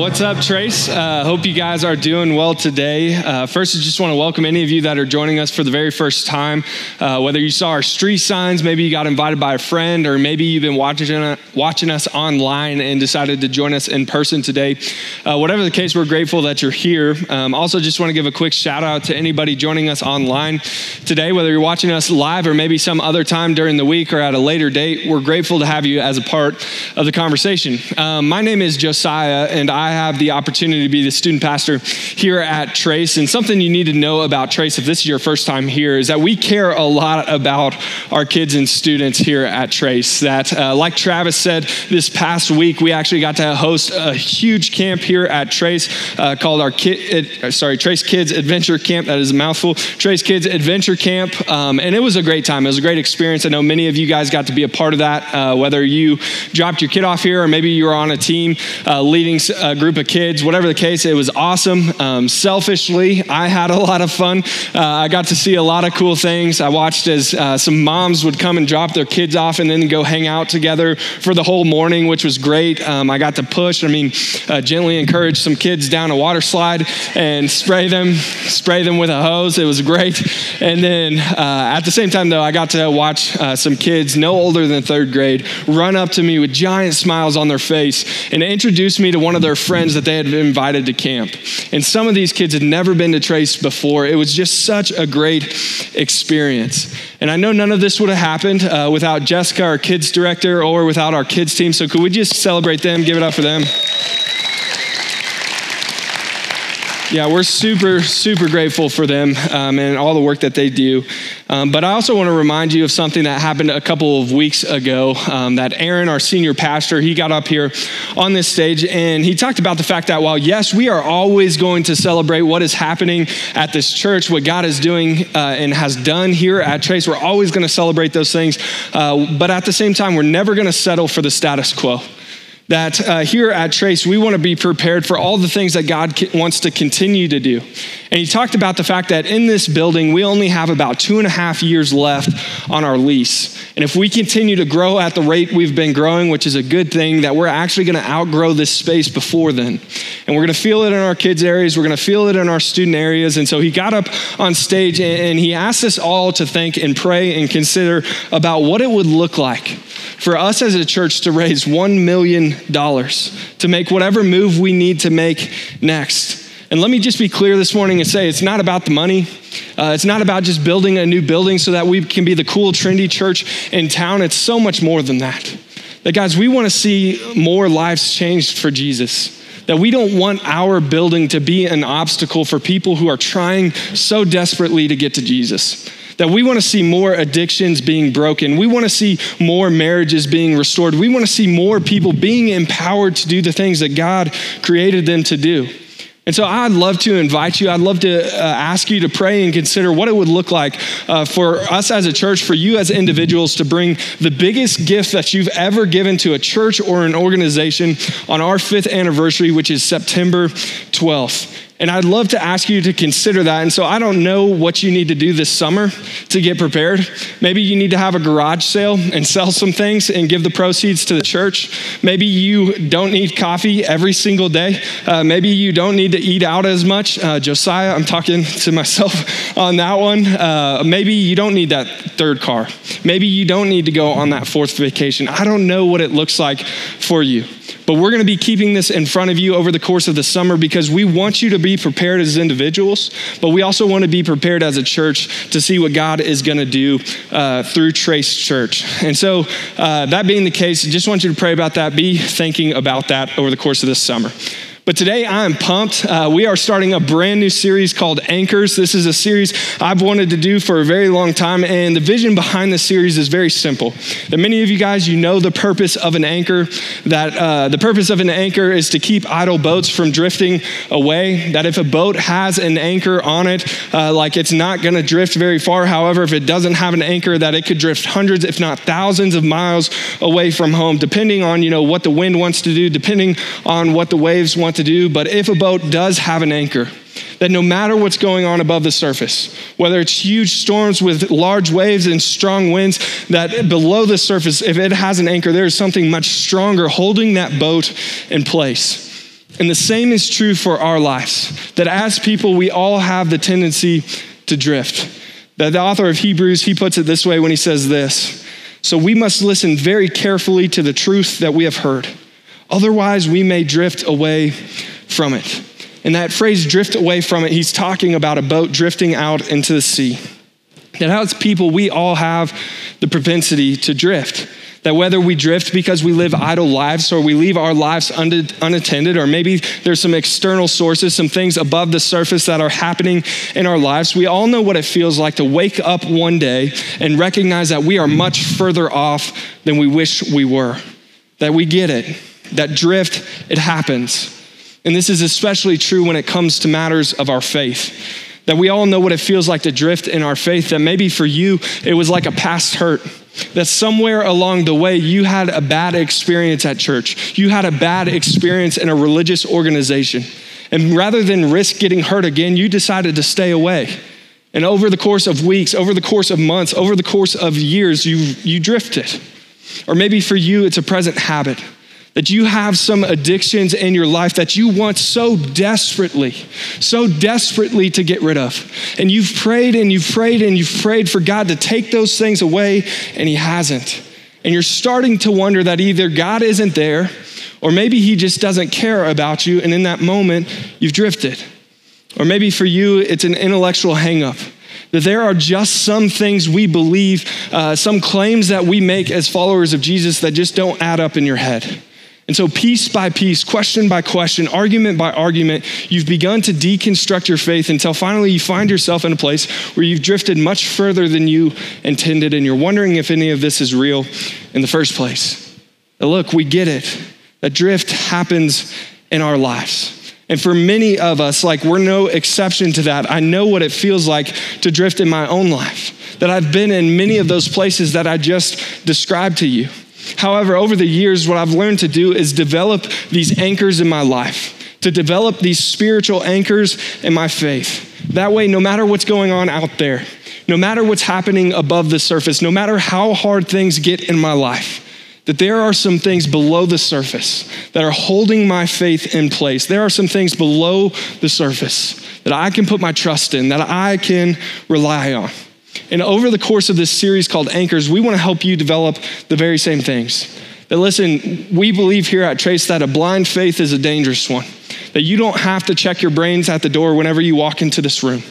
what's up, Trace? Uh, hope you guys are doing well today. Uh, first, I just want to welcome any of you that are joining us for the very first time. Uh, whether you saw our street signs, maybe you got invited by a friend, or maybe you've been watching, watching us online and decided to join us in person today. Uh, whatever the case, we're grateful that you're here. Um, also, just want to give a quick shout out to anybody joining us online today, whether you're watching us live or maybe some other time during the week or at a later date. We're grateful to have you as a part of the conversation. Um, my name is Josiah, and I have the opportunity to be the student pastor here at Trace. And something you need to know about Trace, if this is your first time here, is that we care a lot about our kids and students here at Trace. That, uh, like Travis said, this past week we actually got to host a huge camp here at Trace uh, called our kid, uh, sorry, Trace Kids Adventure Camp. That is a mouthful. Trace Kids Adventure Camp, um, and it was a great time. It was a great experience. I know many of you guys got to be a part of that. Uh, whether you dropped your kid off here or maybe you were on a team uh, leading a group of kids, whatever the case, it was awesome. Um, selfishly, I had a lot of fun. Uh, I got to see a lot of cool things. I watched as uh, some moms would come and drop their kids off and then go hang out together for the whole morning, which was great. Um, I got to push, I mean, uh, gently encourage some kids down a water slide and spray them, spray them with a hose. It was great. And then uh, at the same time, though, I got to watch uh, some kids no older than third grade run up to me with giant smiles on their face and introduce me to one of their friends that they had invited to camp. And some of these kids had never been to Trace before. It was just such a great experience. And I know none of this would have happened uh, without Jessica, our kids director, or without our kids team. So could we just celebrate them, give it up for them? Yeah, we're super, super grateful for them um, and all the work that they do. Um, but I also want to remind you of something that happened a couple of weeks ago. Um, that Aaron, our senior pastor, he got up here on this stage and he talked about the fact that while yes, we are always going to celebrate what is happening at this church, what God is doing uh, and has done here at Trace, we're always going to celebrate those things. Uh, but at the same time, we're never going to settle for the status quo that uh, here at Trace, we want to be prepared for all the things that God wants to continue to do. And he talked about the fact that in this building, we only have about two and a half years left on our lease. And if we continue to grow at the rate we've been growing, which is a good thing, that we're actually going to outgrow this space before then. And we're going to feel it in our kids' areas, we're going to feel it in our student areas. And so he got up on stage and he asked us all to think and pray and consider about what it would look like for us as a church to raise $1 million to make whatever move we need to make next. And let me just be clear this morning and say it's not about the money. Uh, it's not about just building a new building so that we can be the cool, trendy church in town. It's so much more than that. That, guys, we want to see more lives changed for Jesus. That we don't want our building to be an obstacle for people who are trying so desperately to get to Jesus that we want to see more addictions being broken. We want to see more marriages being restored. We want to see more people being empowered to do the things that God created them to do. And so I'd love to invite you, I'd love to uh, ask you to pray and consider what it would look like uh, for us as a church, for you as individuals to bring the biggest gift that you've ever given to a church or an organization on our fifth anniversary, which is September 12th. And I'd love to ask you to consider that. And so I don't know what you need to do this summer to get prepared. Maybe you need to have a garage sale and sell some things and give the proceeds to the church. Maybe you don't need coffee every single day. Uh, maybe you don't need to eat out as much. Uh, Josiah, I'm talking to myself on that one. Uh, maybe you don't need that third car. Maybe you don't need to go on that fourth vacation. I don't know what it looks like for you. But we're going to be keeping this in front of you over the course of the summer because we want you to be prepared as individuals, but we also want to be prepared as a church to see what God is going to do uh, through Trace Church. And so, uh, that being the case, I just want you to pray about that, be thinking about that over the course of this summer. But today I'm pumped. Uh, we are starting a brand new series called Anchors. This is a series I've wanted to do for a very long time, and the vision behind the series is very simple. That many of you guys, you know the purpose of an anchor. That uh, the purpose of an anchor is to keep idle boats from drifting away. That if a boat has an anchor on it, uh, like it's not going to drift very far. However, if it doesn't have an anchor, that it could drift hundreds, if not thousands, of miles away from home, depending on you know what the wind wants to do, depending on what the waves want to do, but if a boat does have an anchor, that no matter what's going on above the surface, whether it's huge storms with large waves and strong winds, that below the surface, if it has an anchor, there is something much stronger holding that boat in place. And the same is true for our lives, that as people, we all have the tendency to drift. That the author of Hebrews, he puts it this way when he says this So we must listen very carefully to the truth that we have heard. Otherwise, we may drift away from it. And that phrase, drift away from it, he's talking about a boat drifting out into the sea. That as people, we all have the propensity to drift. That whether we drift because we live idle lives or we leave our lives unattended, or maybe there's some external sources, some things above the surface that are happening in our lives, we all know what it feels like to wake up one day and recognize that we are much further off than we wish we were. That we get it. That drift, it happens. And this is especially true when it comes to matters of our faith. That we all know what it feels like to drift in our faith, that maybe for you, it was like a past hurt. That somewhere along the way, you had a bad experience at church. You had a bad experience in a religious organization. And rather than risk getting hurt again, you decided to stay away. And over the course of weeks, over the course of months, over the course of years, you, you drifted. Or maybe for you, it's a present habit that you have some addictions in your life that you want so desperately, so desperately to get rid of. And you've prayed and you've prayed and you've prayed for God to take those things away, and He hasn't. And you're starting to wonder that either God isn't there or maybe He just doesn't care about you, and in that moment, you've drifted. Or maybe for you, it's an intellectual hangup that there are just some things we believe, uh, some claims that we make as followers of Jesus that just don't add up in your head. And so, piece by piece, question by question, argument by argument, you've begun to deconstruct your faith until finally you find yourself in a place where you've drifted much further than you intended, and you're wondering if any of this is real in the first place. Look, we get it. That drift happens in our lives. And for many of us, like we're no exception to that. I know what it feels like to drift in my own life, that I've been in many of those places that I just described to you. However, over the years, what I've learned to do is develop these anchors in my life, to develop these spiritual anchors in my faith. That way, no matter what's going on out there, no matter what's happening above the surface, no matter how hard things get in my life, that there are some things below the surface that are holding my faith in place. There are some things below the surface that I can put my trust in, that I can rely on. And over the course of this series called Anchors, we want to help you develop the very same things. That listen, we believe here at Trace that a blind faith is a dangerous one. That you don't have to check your brains at the door whenever you walk into this room.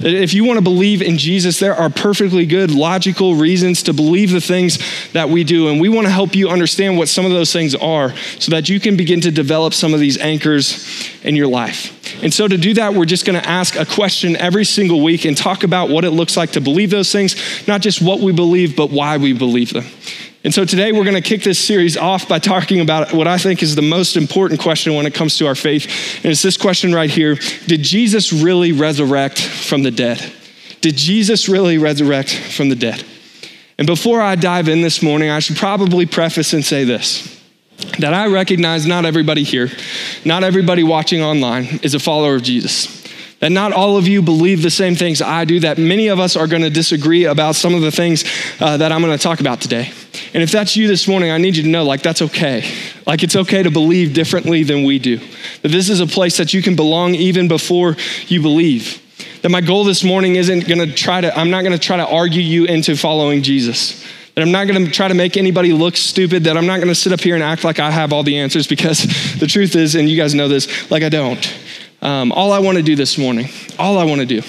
If you want to believe in Jesus, there are perfectly good, logical reasons to believe the things that we do. And we want to help you understand what some of those things are so that you can begin to develop some of these anchors in your life. And so, to do that, we're just going to ask a question every single week and talk about what it looks like to believe those things, not just what we believe, but why we believe them. And so today we're going to kick this series off by talking about what I think is the most important question when it comes to our faith. And it's this question right here Did Jesus really resurrect from the dead? Did Jesus really resurrect from the dead? And before I dive in this morning, I should probably preface and say this that I recognize not everybody here, not everybody watching online is a follower of Jesus that not all of you believe the same things I do, that many of us are going to disagree about some of the things uh, that I'm going to talk about today. And if that's you this morning, I need you to know, like, that's okay. Like, it's okay to believe differently than we do. That this is a place that you can belong even before you believe. That my goal this morning isn't going to try to, I'm not going to try to argue you into following Jesus. That I'm not going to try to make anybody look stupid. That I'm not going to sit up here and act like I have all the answers because the truth is, and you guys know this, like I don't. Um, all I want to do this morning, all I want to do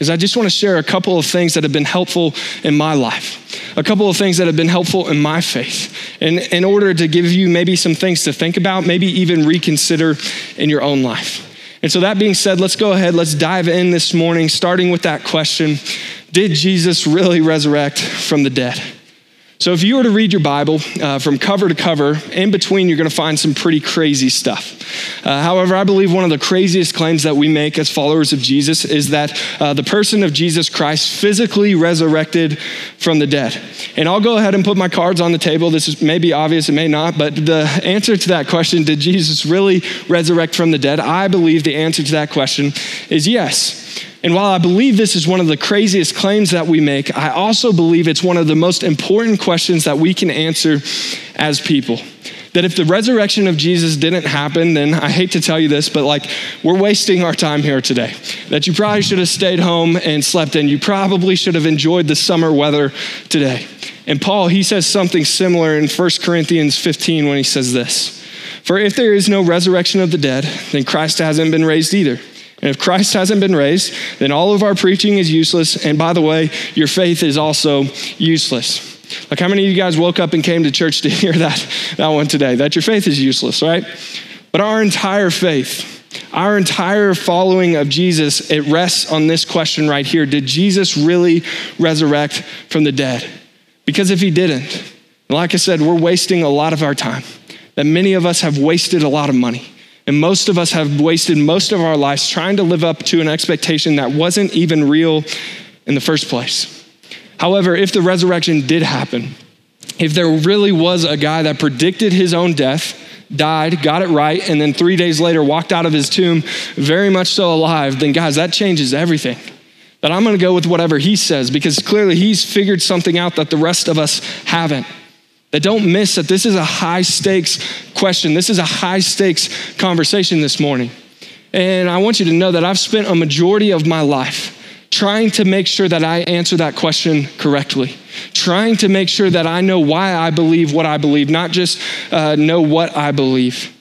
is I just want to share a couple of things that have been helpful in my life, a couple of things that have been helpful in my faith, in, in order to give you maybe some things to think about, maybe even reconsider in your own life. And so, that being said, let's go ahead, let's dive in this morning, starting with that question Did Jesus really resurrect from the dead? So, if you were to read your Bible uh, from cover to cover, in between, you're going to find some pretty crazy stuff. Uh, however, I believe one of the craziest claims that we make as followers of Jesus is that uh, the person of Jesus Christ physically resurrected from the dead. And I'll go ahead and put my cards on the table. This is maybe obvious, it may not, but the answer to that question, did Jesus really resurrect from the dead? I believe the answer to that question is yes. And while I believe this is one of the craziest claims that we make, I also believe it's one of the most important questions that we can answer as people. that if the resurrection of Jesus didn't happen, then I hate to tell you this, but like we're wasting our time here today. That you probably should have stayed home and slept in. You probably should have enjoyed the summer weather today. And Paul, he says something similar in 1 Corinthians 15 when he says this For if there is no resurrection of the dead, then Christ hasn't been raised either. And if Christ hasn't been raised, then all of our preaching is useless. And by the way, your faith is also useless. Like, how many of you guys woke up and came to church to hear that, that one today? That your faith is useless, right? But our entire faith, our entire following of Jesus, it rests on this question right here Did Jesus really resurrect from the dead? Because if he didn't, like I said, we're wasting a lot of our time. That many of us have wasted a lot of money. And most of us have wasted most of our lives trying to live up to an expectation that wasn't even real in the first place. However, if the resurrection did happen, if there really was a guy that predicted his own death, died, got it right, and then three days later walked out of his tomb very much so alive, then guys, that changes everything. That I'm gonna go with whatever he says because clearly he's figured something out that the rest of us haven't. That don't miss that this is a high stakes question. This is a high stakes conversation this morning. And I want you to know that I've spent a majority of my life trying to make sure that I answer that question correctly, trying to make sure that I know why I believe what I believe, not just uh, know what I believe.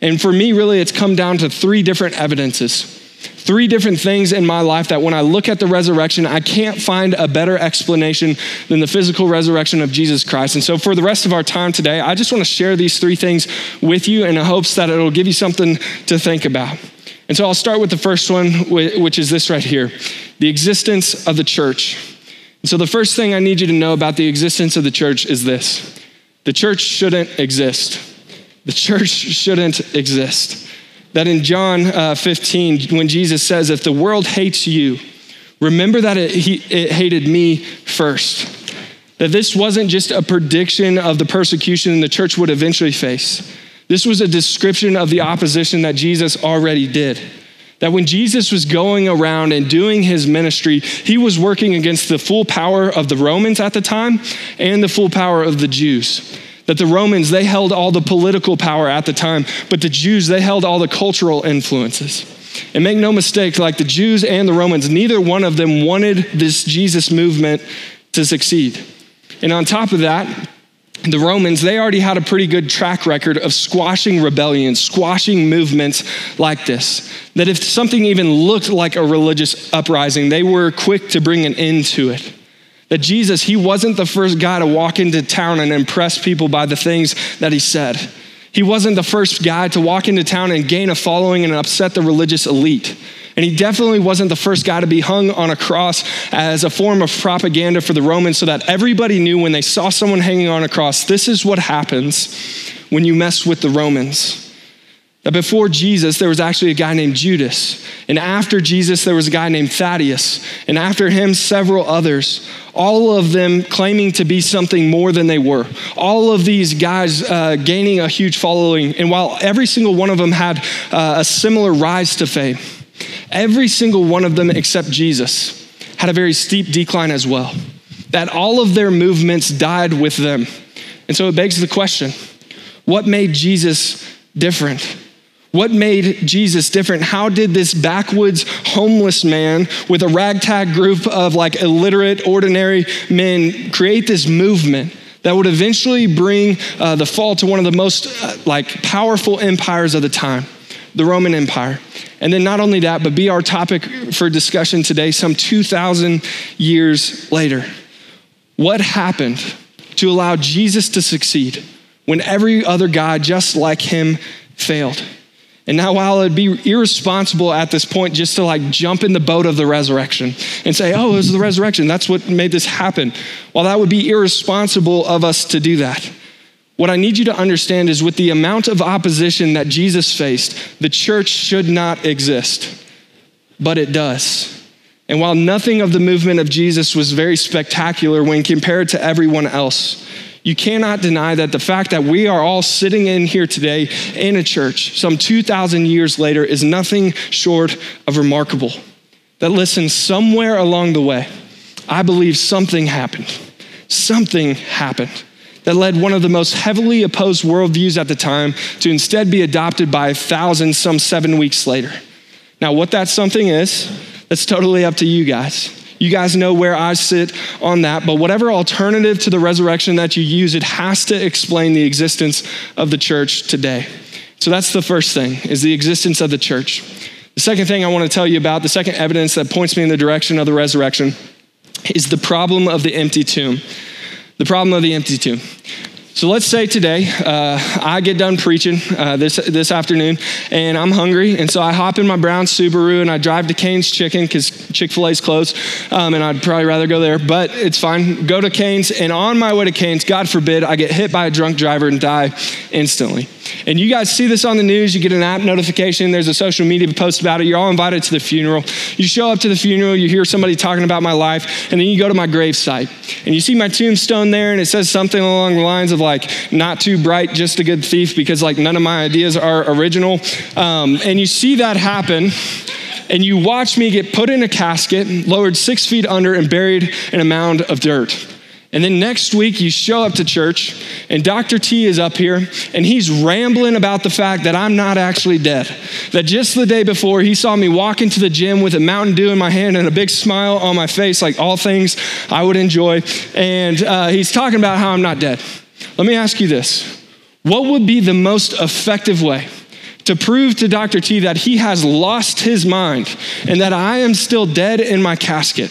And for me, really, it's come down to three different evidences three different things in my life that when I look at the resurrection, I can't find a better explanation than the physical resurrection of Jesus Christ. And so, for the rest of our time today, I just want to share these three things with you in hopes that it'll give you something to think about. And so, I'll start with the first one, which is this right here the existence of the church. And so, the first thing I need you to know about the existence of the church is this the church shouldn't exist. The church shouldn't exist that in John uh, 15, when Jesus says, If the world hates you, remember that it, he, it hated me first. That this wasn't just a prediction of the persecution the church would eventually face. This was a description of the opposition that Jesus already did. That when Jesus was going around and doing his ministry, he was working against the full power of the Romans at the time and the full power of the Jews. That the Romans, they held all the political power at the time, but the Jews, they held all the cultural influences. And make no mistake, like the Jews and the Romans, neither one of them wanted this Jesus movement to succeed. And on top of that, the Romans, they already had a pretty good track record of squashing rebellions, squashing movements like this. That if something even looked like a religious uprising, they were quick to bring an end to it. That Jesus, he wasn't the first guy to walk into town and impress people by the things that he said. He wasn't the first guy to walk into town and gain a following and upset the religious elite. And he definitely wasn't the first guy to be hung on a cross as a form of propaganda for the Romans so that everybody knew when they saw someone hanging on a cross, this is what happens when you mess with the Romans. That before Jesus, there was actually a guy named Judas. And after Jesus, there was a guy named Thaddeus. And after him, several others, all of them claiming to be something more than they were. All of these guys uh, gaining a huge following. And while every single one of them had uh, a similar rise to fame, every single one of them except Jesus had a very steep decline as well. That all of their movements died with them. And so it begs the question what made Jesus different? What made Jesus different? How did this backwoods homeless man with a ragtag group of like illiterate, ordinary men create this movement that would eventually bring uh, the fall to one of the most uh, like powerful empires of the time, the Roman Empire? And then not only that, but be our topic for discussion today, some 2,000 years later. What happened to allow Jesus to succeed when every other guy just like him failed? And now, while it'd be irresponsible at this point just to like jump in the boat of the resurrection and say, oh, it was the resurrection, that's what made this happen, while that would be irresponsible of us to do that, what I need you to understand is with the amount of opposition that Jesus faced, the church should not exist, but it does. And while nothing of the movement of Jesus was very spectacular when compared to everyone else, you cannot deny that the fact that we are all sitting in here today in a church some 2,000 years later is nothing short of remarkable. That, listen, somewhere along the way, I believe something happened. Something happened that led one of the most heavily opposed worldviews at the time to instead be adopted by thousands some seven weeks later. Now, what that something is, that's totally up to you guys. You guys know where I sit on that, but whatever alternative to the resurrection that you use, it has to explain the existence of the church today. So that's the first thing, is the existence of the church. The second thing I want to tell you about, the second evidence that points me in the direction of the resurrection, is the problem of the empty tomb. The problem of the empty tomb. So let's say today uh, I get done preaching uh, this this afternoon, and I'm hungry, and so I hop in my brown Subaru and I drive to Cane's Chicken because Chick Fil A's closed, um, and I'd probably rather go there, but it's fine. Go to Cane's. and on my way to Cane's, God forbid, I get hit by a drunk driver and die instantly. And you guys see this on the news. You get an app notification. There's a social media post about it. You're all invited to the funeral. You show up to the funeral. You hear somebody talking about my life, and then you go to my gravesite, and you see my tombstone there, and it says something along the lines of like, "Not too bright, just a good thief," because like none of my ideas are original. Um, and you see that happen and you watch me get put in a casket, lowered six feet under, and buried in a mound of dirt. And then next week, you show up to church, and Dr. T is up here, and he's rambling about the fact that I'm not actually dead. That just the day before, he saw me walk into the gym with a Mountain Dew in my hand and a big smile on my face, like all things I would enjoy. And uh, he's talking about how I'm not dead. Let me ask you this What would be the most effective way? to prove to Dr. T that he has lost his mind and that I am still dead in my casket.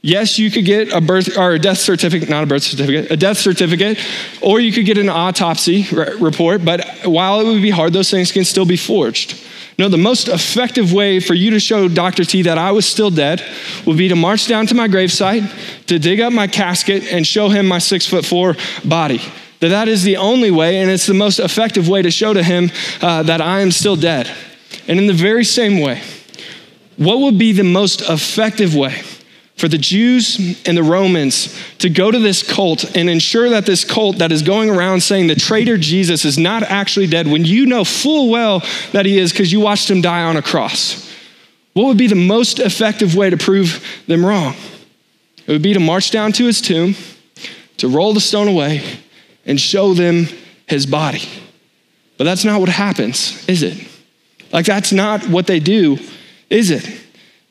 Yes, you could get a birth or a death certificate, not a birth certificate, a death certificate, or you could get an autopsy report, but while it would be hard, those things can still be forged. No, the most effective way for you to show Dr. T that I was still dead would be to march down to my gravesite, to dig up my casket, and show him my six foot four body. That that is the only way, and it's the most effective way to show to him uh, that I am still dead. And in the very same way, what would be the most effective way for the Jews and the Romans to go to this cult and ensure that this cult that is going around saying the traitor Jesus is not actually dead when you know full well that he is because you watched him die on a cross? What would be the most effective way to prove them wrong? It would be to march down to his tomb, to roll the stone away, and show them his body. But that's not what happens, is it? Like, that's not what they do, is it?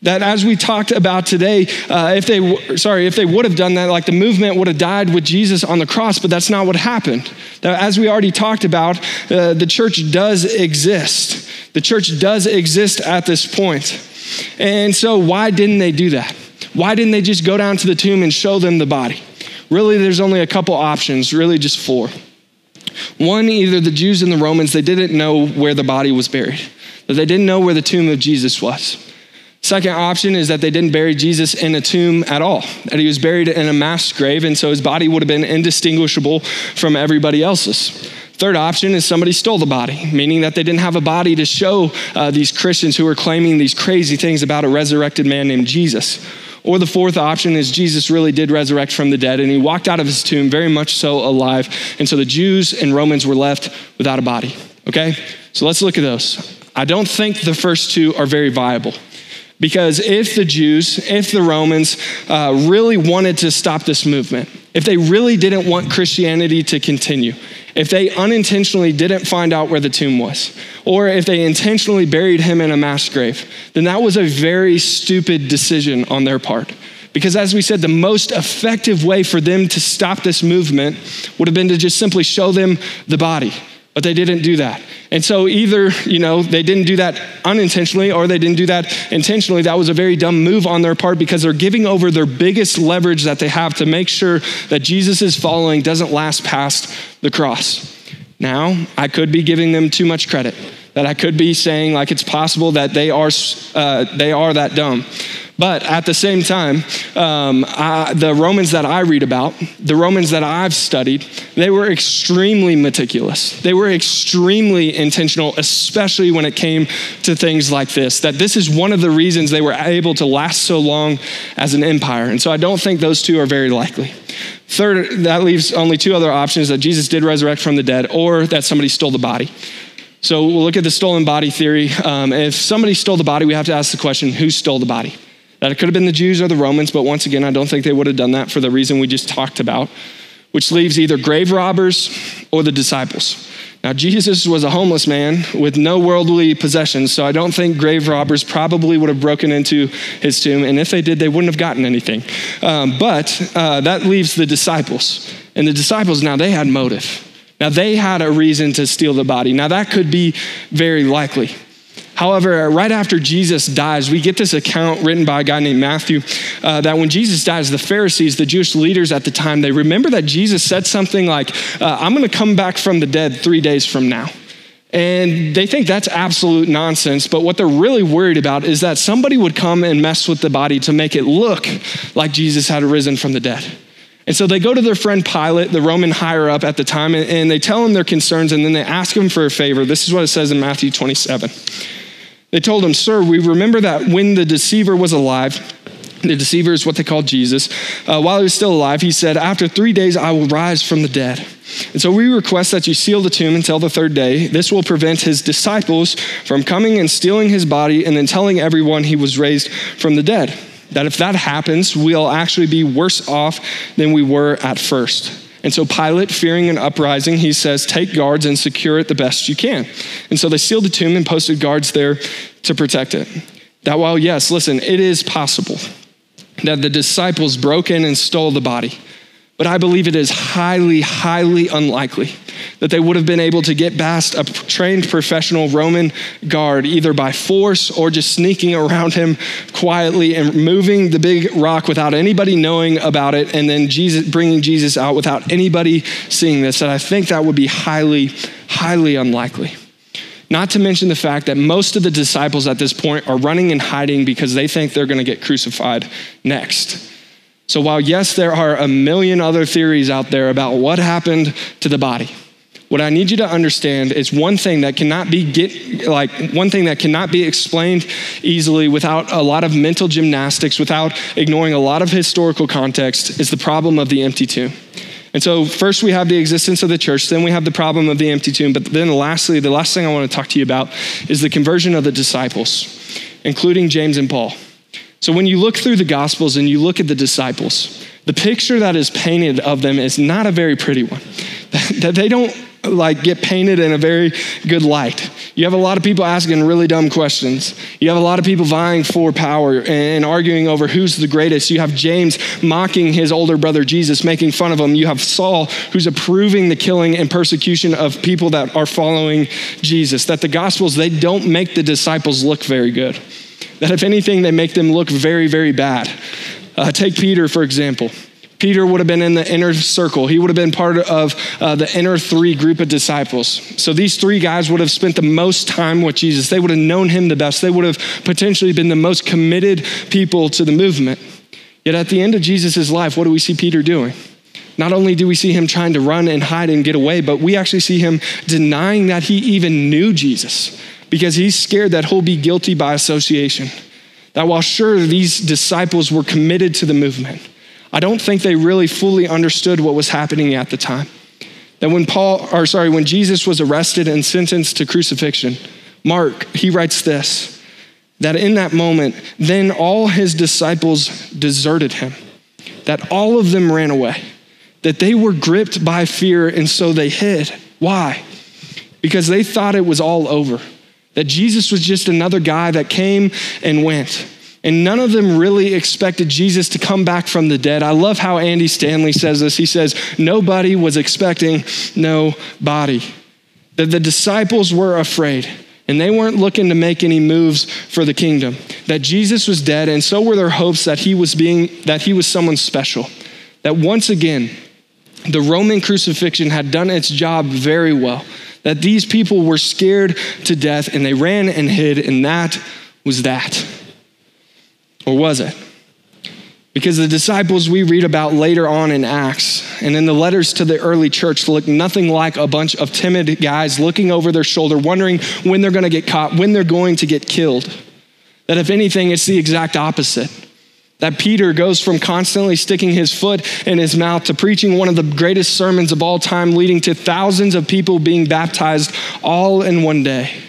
That as we talked about today, uh, if they sorry, if they would have done that, like the movement would have died with Jesus on the cross, but that's not what happened. That as we already talked about, uh, the church does exist. The church does exist at this point. And so, why didn't they do that? Why didn't they just go down to the tomb and show them the body? Really, there's only a couple options, really just four. One, either the Jews and the Romans, they didn't know where the body was buried, they didn't know where the tomb of Jesus was. Second option is that they didn't bury Jesus in a tomb at all, that he was buried in a mass grave, and so his body would have been indistinguishable from everybody else's. Third option is somebody stole the body, meaning that they didn't have a body to show uh, these Christians who were claiming these crazy things about a resurrected man named Jesus. Or the fourth option is Jesus really did resurrect from the dead and he walked out of his tomb very much so alive. And so the Jews and Romans were left without a body. Okay? So let's look at those. I don't think the first two are very viable. Because if the Jews, if the Romans uh, really wanted to stop this movement, if they really didn't want Christianity to continue, if they unintentionally didn't find out where the tomb was, or if they intentionally buried him in a mass grave, then that was a very stupid decision on their part. Because as we said, the most effective way for them to stop this movement would have been to just simply show them the body. But they didn't do that. And so either, you know, they didn't do that unintentionally or they didn't do that intentionally. That was a very dumb move on their part because they're giving over their biggest leverage that they have to make sure that Jesus' following doesn't last past the cross. Now, I could be giving them too much credit. That I could be saying like it's possible that they are uh, they are that dumb. But at the same time, um, I, the Romans that I read about, the Romans that I've studied, they were extremely meticulous. They were extremely intentional, especially when it came to things like this. That this is one of the reasons they were able to last so long as an empire. And so I don't think those two are very likely. Third, that leaves only two other options that Jesus did resurrect from the dead or that somebody stole the body. So we'll look at the stolen body theory. Um, if somebody stole the body, we have to ask the question who stole the body? That it could have been the Jews or the Romans, but once again, I don't think they would have done that for the reason we just talked about. which leaves either grave robbers or the disciples. Now, Jesus was a homeless man with no worldly possessions, so I don't think grave robbers probably would have broken into his tomb. And if they did, they wouldn't have gotten anything. Um, but uh, that leaves the disciples. And the disciples, now they had motive. Now they had a reason to steal the body. Now that could be very likely. However, right after Jesus dies, we get this account written by a guy named Matthew uh, that when Jesus dies, the Pharisees, the Jewish leaders at the time, they remember that Jesus said something like, uh, I'm going to come back from the dead three days from now. And they think that's absolute nonsense, but what they're really worried about is that somebody would come and mess with the body to make it look like Jesus had risen from the dead. And so they go to their friend Pilate, the Roman higher up at the time, and they tell him their concerns, and then they ask him for a favor. This is what it says in Matthew 27. They told him, Sir, we remember that when the deceiver was alive, the deceiver is what they called Jesus. Uh, while he was still alive, he said, After three days, I will rise from the dead. And so we request that you seal the tomb until the third day. This will prevent his disciples from coming and stealing his body and then telling everyone he was raised from the dead. That if that happens, we'll actually be worse off than we were at first. And so Pilate, fearing an uprising, he says, Take guards and secure it the best you can. And so they sealed the tomb and posted guards there to protect it. That while, yes, listen, it is possible that the disciples broke in and stole the body. But I believe it is highly, highly unlikely that they would have been able to get past a trained professional Roman guard either by force or just sneaking around him quietly and moving the big rock without anybody knowing about it and then Jesus, bringing Jesus out without anybody seeing this. And I think that would be highly, highly unlikely. Not to mention the fact that most of the disciples at this point are running and hiding because they think they're going to get crucified next. So, while yes, there are a million other theories out there about what happened to the body, what I need you to understand is one thing that cannot be get like one thing that cannot be explained easily without a lot of mental gymnastics, without ignoring a lot of historical context, is the problem of the empty tomb. And so, first we have the existence of the church, then we have the problem of the empty tomb, but then lastly, the last thing I want to talk to you about is the conversion of the disciples, including James and Paul. So when you look through the Gospels and you look at the disciples, the picture that is painted of them is not a very pretty one. That they don't like get painted in a very good light. You have a lot of people asking really dumb questions. You have a lot of people vying for power and arguing over who's the greatest. You have James mocking his older brother Jesus, making fun of him. You have Saul who's approving the killing and persecution of people that are following Jesus. That the gospels they don't make the disciples look very good that if anything, they make them look very, very bad. Uh, take Peter, for example. Peter would have been in the inner circle. He would have been part of uh, the inner three group of disciples. So these three guys would have spent the most time with Jesus. They would have known him the best. They would have potentially been the most committed people to the movement. Yet at the end of Jesus' life, what do we see Peter doing? Not only do we see him trying to run and hide and get away, but we actually see him denying that he even knew Jesus because he's scared that he'll be guilty by association. That while sure these disciples were committed to the movement, I don't think they really fully understood what was happening at the time. That when Paul, or sorry, when Jesus was arrested and sentenced to crucifixion, Mark, he writes this that in that moment, then all his disciples deserted him, that all of them ran away, that they were gripped by fear and so they hid. Why? Because they thought it was all over that Jesus was just another guy that came and went. And none of them really expected Jesus to come back from the dead. I love how Andy Stanley says this. He says, Nobody was expecting nobody. That the disciples were afraid and they weren't looking to make any moves for the kingdom. That Jesus was dead, and so were their hopes that he was being that he was someone special. That once again, the Roman crucifixion had done its job very well that these people were scared to death and they ran and hid, and that was that. Or was it? Because the disciples we read about later on in Acts and in the letters to the early church look nothing like a bunch of timid guys looking over their shoulder, wondering when they're going to get caught, when they're going to get killed. That if anything, it's the exact opposite. That Peter goes from constantly sticking his foot in his mouth to preaching one of the greatest sermons of all time, leading to thousands of people being baptized all in one day.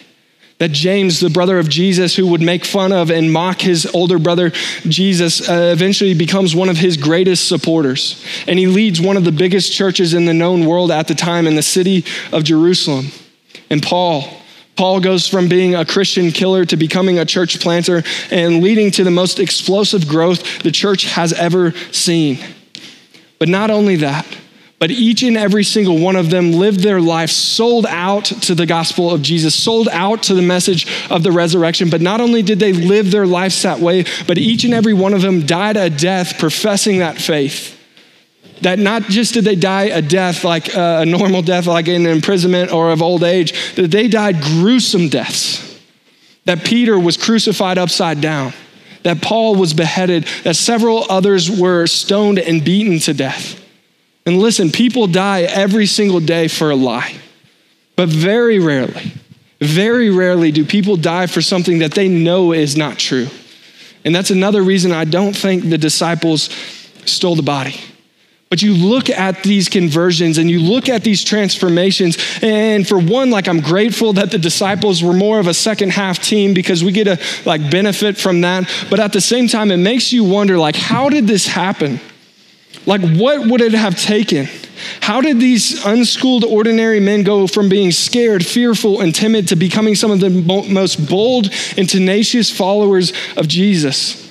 That James, the brother of Jesus, who would make fun of and mock his older brother Jesus, uh, eventually becomes one of his greatest supporters. And he leads one of the biggest churches in the known world at the time in the city of Jerusalem. And Paul, Paul goes from being a Christian killer to becoming a church planter and leading to the most explosive growth the church has ever seen. But not only that, but each and every single one of them lived their life sold out to the gospel of Jesus, sold out to the message of the resurrection. But not only did they live their lives that way, but each and every one of them died a death professing that faith. That not just did they die a death like uh, a normal death, like in imprisonment or of old age, that they died gruesome deaths. That Peter was crucified upside down, that Paul was beheaded, that several others were stoned and beaten to death. And listen, people die every single day for a lie, but very rarely, very rarely do people die for something that they know is not true. And that's another reason I don't think the disciples stole the body. But you look at these conversions and you look at these transformations. And for one, like I'm grateful that the disciples were more of a second half team because we get a like benefit from that. But at the same time, it makes you wonder like, how did this happen? Like, what would it have taken? How did these unschooled, ordinary men go from being scared, fearful, and timid to becoming some of the most bold and tenacious followers of Jesus?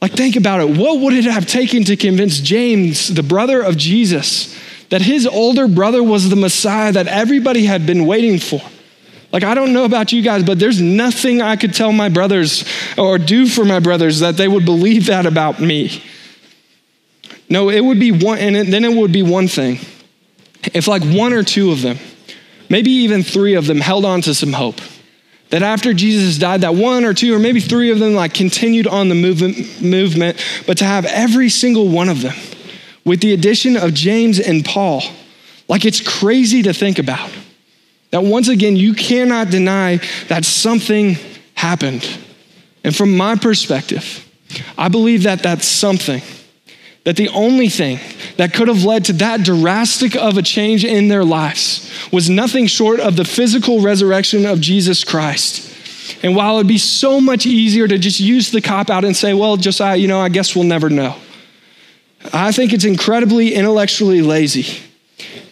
Like, think about it. What would it have taken to convince James, the brother of Jesus, that his older brother was the Messiah that everybody had been waiting for? Like, I don't know about you guys, but there's nothing I could tell my brothers or do for my brothers that they would believe that about me. No, it would be one, and then it would be one thing. If, like, one or two of them, maybe even three of them, held on to some hope that after Jesus died, that one or two or maybe three of them like continued on the movement, movement, but to have every single one of them, with the addition of James and Paul, like it's crazy to think about. That once again, you cannot deny that something happened. And from my perspective, I believe that that's something that the only thing that could have led to that drastic of a change in their lives was nothing short of the physical resurrection of Jesus Christ. And while it'd be so much easier to just use the cop out and say, well, Josiah, you know, I guess we'll never know. I think it's incredibly intellectually lazy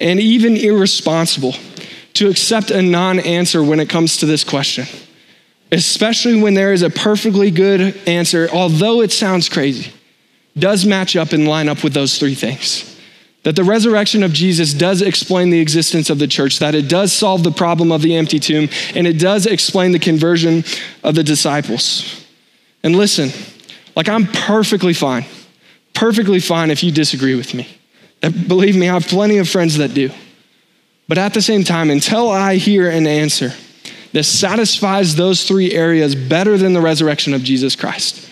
and even irresponsible to accept a non answer when it comes to this question, especially when there is a perfectly good answer, although it sounds crazy does match up and line up with those three things. That the resurrection of Jesus does explain the existence of the church, that it does solve the problem of the empty tomb, and it does explain the conversion of the disciples. And listen, like I'm perfectly fine, perfectly fine if you disagree with me. Believe me, I have plenty of friends that do. But at the same time, until I hear an answer that satisfies those three areas better than the resurrection of Jesus Christ,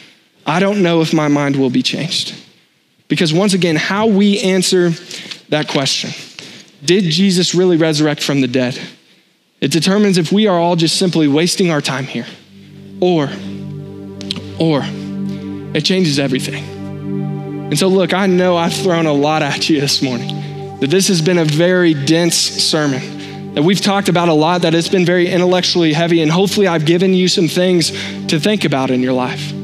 I don't know if my mind will be changed. Because once again, how we answer that question did Jesus really resurrect from the dead? It determines if we are all just simply wasting our time here, or, or it changes everything. And so, look, I know I've thrown a lot at you this morning, that this has been a very dense sermon, that we've talked about a lot, that it's been very intellectually heavy, and hopefully I've given you some things to think about in your life.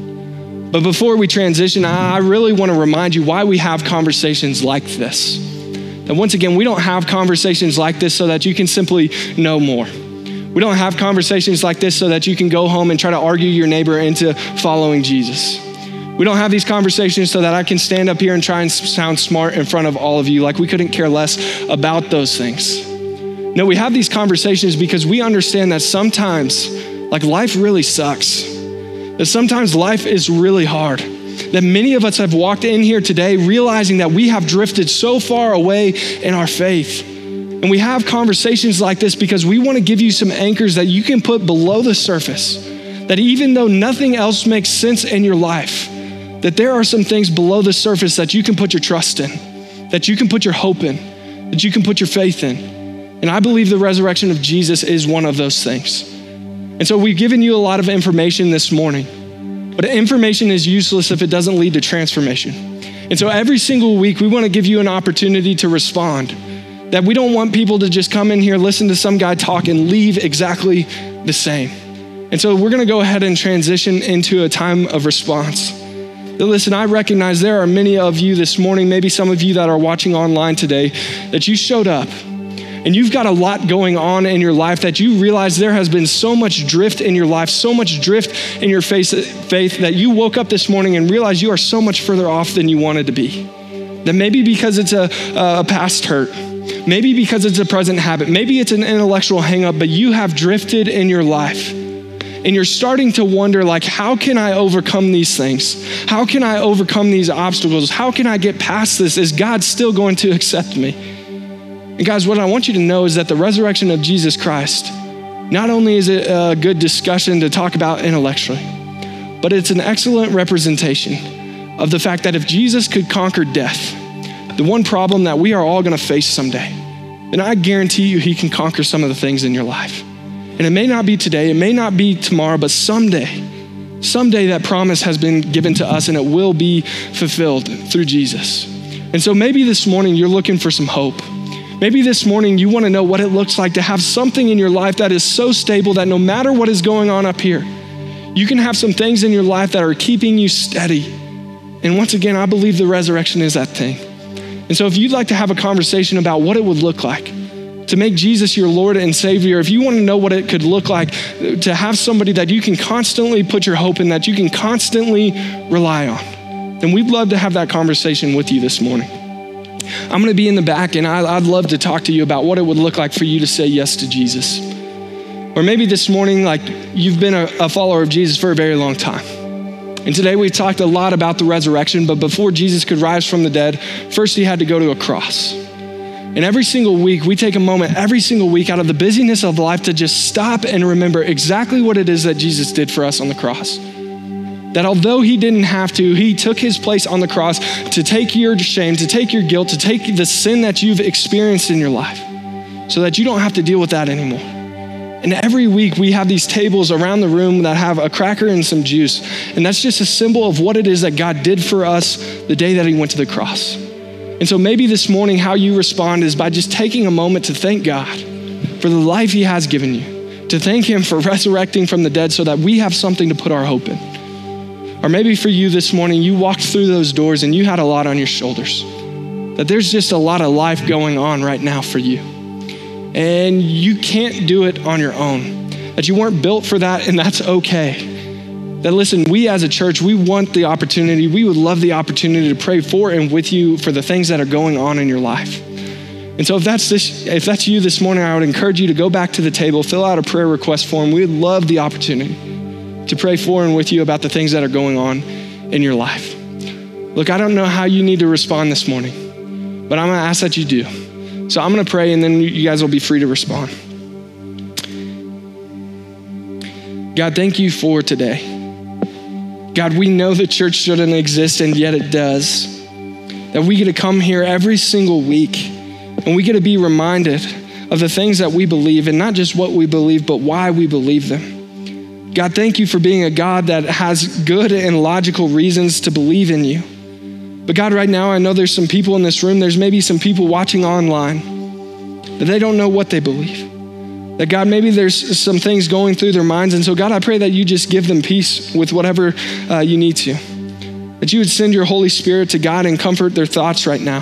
But before we transition, I really want to remind you why we have conversations like this. That once again, we don't have conversations like this so that you can simply know more. We don't have conversations like this so that you can go home and try to argue your neighbor into following Jesus. We don't have these conversations so that I can stand up here and try and sound smart in front of all of you, like we couldn't care less about those things. No, we have these conversations because we understand that sometimes, like, life really sucks that sometimes life is really hard. That many of us have walked in here today realizing that we have drifted so far away in our faith. And we have conversations like this because we want to give you some anchors that you can put below the surface. That even though nothing else makes sense in your life, that there are some things below the surface that you can put your trust in, that you can put your hope in, that you can put your faith in. And I believe the resurrection of Jesus is one of those things. And so we've given you a lot of information this morning, but information is useless if it doesn't lead to transformation. And so every single week, we want to give you an opportunity to respond. That we don't want people to just come in here, listen to some guy talk, and leave exactly the same. And so we're going to go ahead and transition into a time of response. But listen, I recognize there are many of you this morning, maybe some of you that are watching online today, that you showed up and you've got a lot going on in your life that you realize there has been so much drift in your life, so much drift in your faith, that you woke up this morning and realized you are so much further off than you wanted to be. That maybe because it's a, a past hurt, maybe because it's a present habit, maybe it's an intellectual hangup, but you have drifted in your life. And you're starting to wonder like how can i overcome these things? How can i overcome these obstacles? How can i get past this? Is god still going to accept me and guys, what I want you to know is that the resurrection of Jesus Christ, not only is it a good discussion to talk about intellectually, but it's an excellent representation of the fact that if Jesus could conquer death, the one problem that we are all going to face someday, then I guarantee you he can conquer some of the things in your life. And it may not be today, it may not be tomorrow, but someday, someday that promise has been given to us and it will be fulfilled through Jesus. And so maybe this morning you're looking for some hope. Maybe this morning you want to know what it looks like to have something in your life that is so stable that no matter what is going on up here, you can have some things in your life that are keeping you steady. And once again, I believe the resurrection is that thing. And so if you'd like to have a conversation about what it would look like to make Jesus your Lord and Savior, if you want to know what it could look like to have somebody that you can constantly put your hope in, that you can constantly rely on, then we'd love to have that conversation with you this morning. I'm going to be in the back and I, would love to talk to you about what it would look like for you to say yes to Jesus. Or maybe this morning, like you've been a, a follower of Jesus for a very long time. And today we talked a lot about the resurrection, but before Jesus could rise from the dead, first he had to go to a cross. And every single week, we take a moment every single week out of the busyness of life to just stop and remember exactly what it is that Jesus did for us on the cross. That although he didn't have to, he took his place on the cross to take your shame, to take your guilt, to take the sin that you've experienced in your life so that you don't have to deal with that anymore. And every week we have these tables around the room that have a cracker and some juice. And that's just a symbol of what it is that God did for us the day that he went to the cross. And so maybe this morning, how you respond is by just taking a moment to thank God for the life he has given you, to thank him for resurrecting from the dead so that we have something to put our hope in. Or maybe for you this morning, you walked through those doors and you had a lot on your shoulders. That there's just a lot of life going on right now for you. And you can't do it on your own. That you weren't built for that, and that's okay. That listen, we as a church, we want the opportunity, we would love the opportunity to pray for and with you for the things that are going on in your life. And so if that's this, if that's you this morning, I would encourage you to go back to the table, fill out a prayer request form. We would love the opportunity to pray for and with you about the things that are going on in your life. Look, I don't know how you need to respond this morning, but I'm going to ask that you do. So I'm going to pray and then you guys will be free to respond. God, thank you for today. God, we know the church shouldn't exist, and yet it does. That we get to come here every single week and we get to be reminded of the things that we believe, and not just what we believe, but why we believe them. God, thank you for being a God that has good and logical reasons to believe in you. But God, right now, I know there's some people in this room, there's maybe some people watching online that they don't know what they believe. That God, maybe there's some things going through their minds. And so, God, I pray that you just give them peace with whatever uh, you need to. That you would send your Holy Spirit to God and comfort their thoughts right now.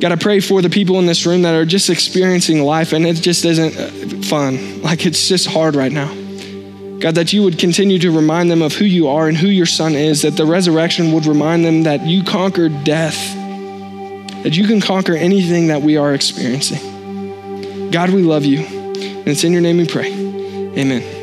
God, I pray for the people in this room that are just experiencing life and it just isn't uh, fun. Like it's just hard right now. God, that you would continue to remind them of who you are and who your son is, that the resurrection would remind them that you conquered death, that you can conquer anything that we are experiencing. God, we love you. And it's in your name we pray. Amen.